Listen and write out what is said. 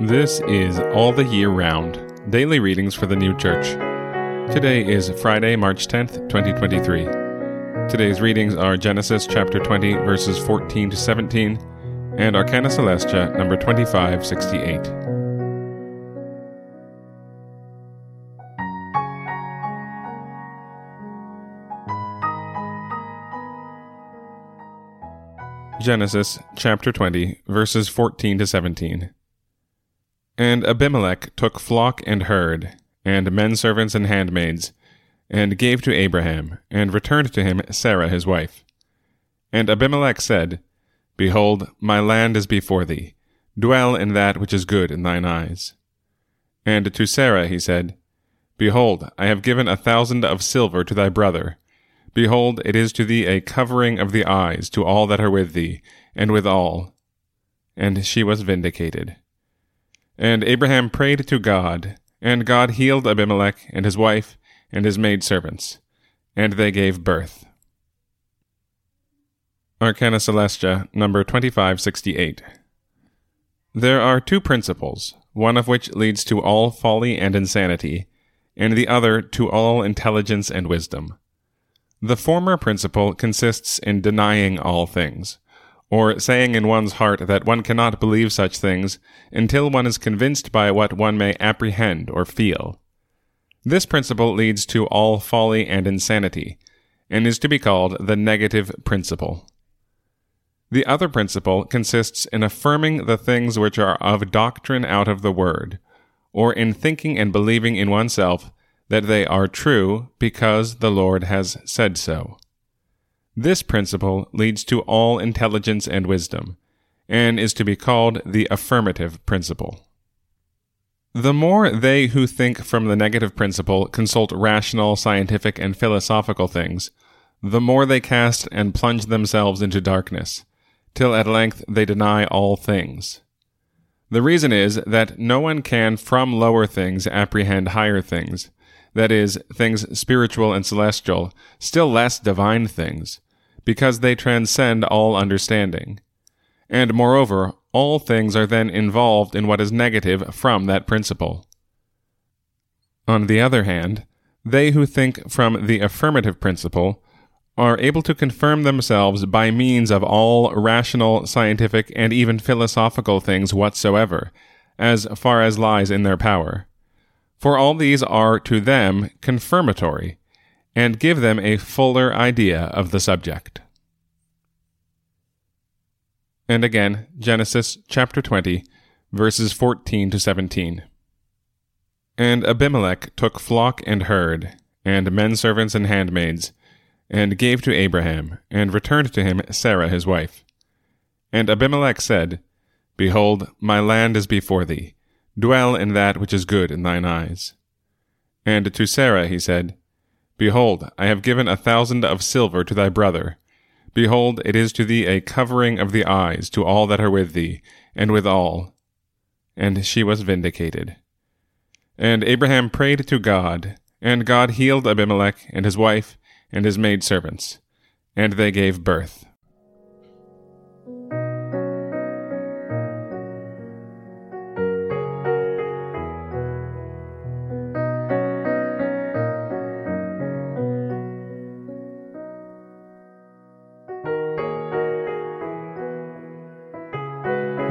This is All the Year Round, daily readings for the new church. Today is Friday, March 10th, 2023. Today's readings are Genesis chapter 20, verses 14 to 17, and Arcana Coelestia, number 2568. Genesis chapter 20, verses 14 to 17. And Abimelech took flock and herd, and men servants and handmaids, and gave to Abraham, and returned to him Sarah his wife. And Abimelech said, Behold, my land is before thee. Dwell in that which is good in thine eyes. And to Sarah he said, Behold, I have given a thousand of silver to thy brother. Behold, it is to thee a covering of the eyes to all that are with thee, and with all. And she was vindicated. And Abraham prayed to God, and God healed Abimelech and his wife and his maidservants, and they gave birth. Arcana Coelestia, number 2568. There are two principles, one of which leads to all folly and insanity, and the other to all intelligence and wisdom. The former principle consists in denying all things, or saying in one's heart that one cannot believe such things until one is convinced by what one may apprehend or feel. This principle leads to all folly and insanity, and is to be called the negative principle. The other principle consists in affirming the things which are of doctrine out of the Word, or in thinking and believing in oneself that they are true because the Lord has said so. This principle leads to all intelligence and wisdom, and is to be called the affirmative principle. The more they who think from the negative principle consult rational, scientific, and philosophical things, the more they cast and plunge themselves into darkness, till at length they deny all things. The reason is that no one can from lower things apprehend higher things, that is, things spiritual and celestial, still less divine things, because they transcend all understanding. And moreover, all things are then involved in what is negative from that principle. On the other hand, they who think from the affirmative principle are able to confirm themselves by means of all rational, scientific, and even philosophical things whatsoever, as far as lies in their power for all these are to them confirmatory, and give them a fuller idea of the subject. And again, Genesis chapter 20, verses 14 to 17. And Abimelech took flock and herd, and men servants and handmaids, and gave to Abraham, and returned to him Sarah his wife. And Abimelech said, Behold, my land is before thee Dwell in that which is good in thine eyes. And to Sarah he said, Behold, I have given a thousand of silver to thy brother. Behold, it is to thee a covering of the eyes to all that are with thee, and with all. And she was vindicated. And Abraham prayed to God, and God healed Abimelech and his wife and his maidservants, and they gave birth.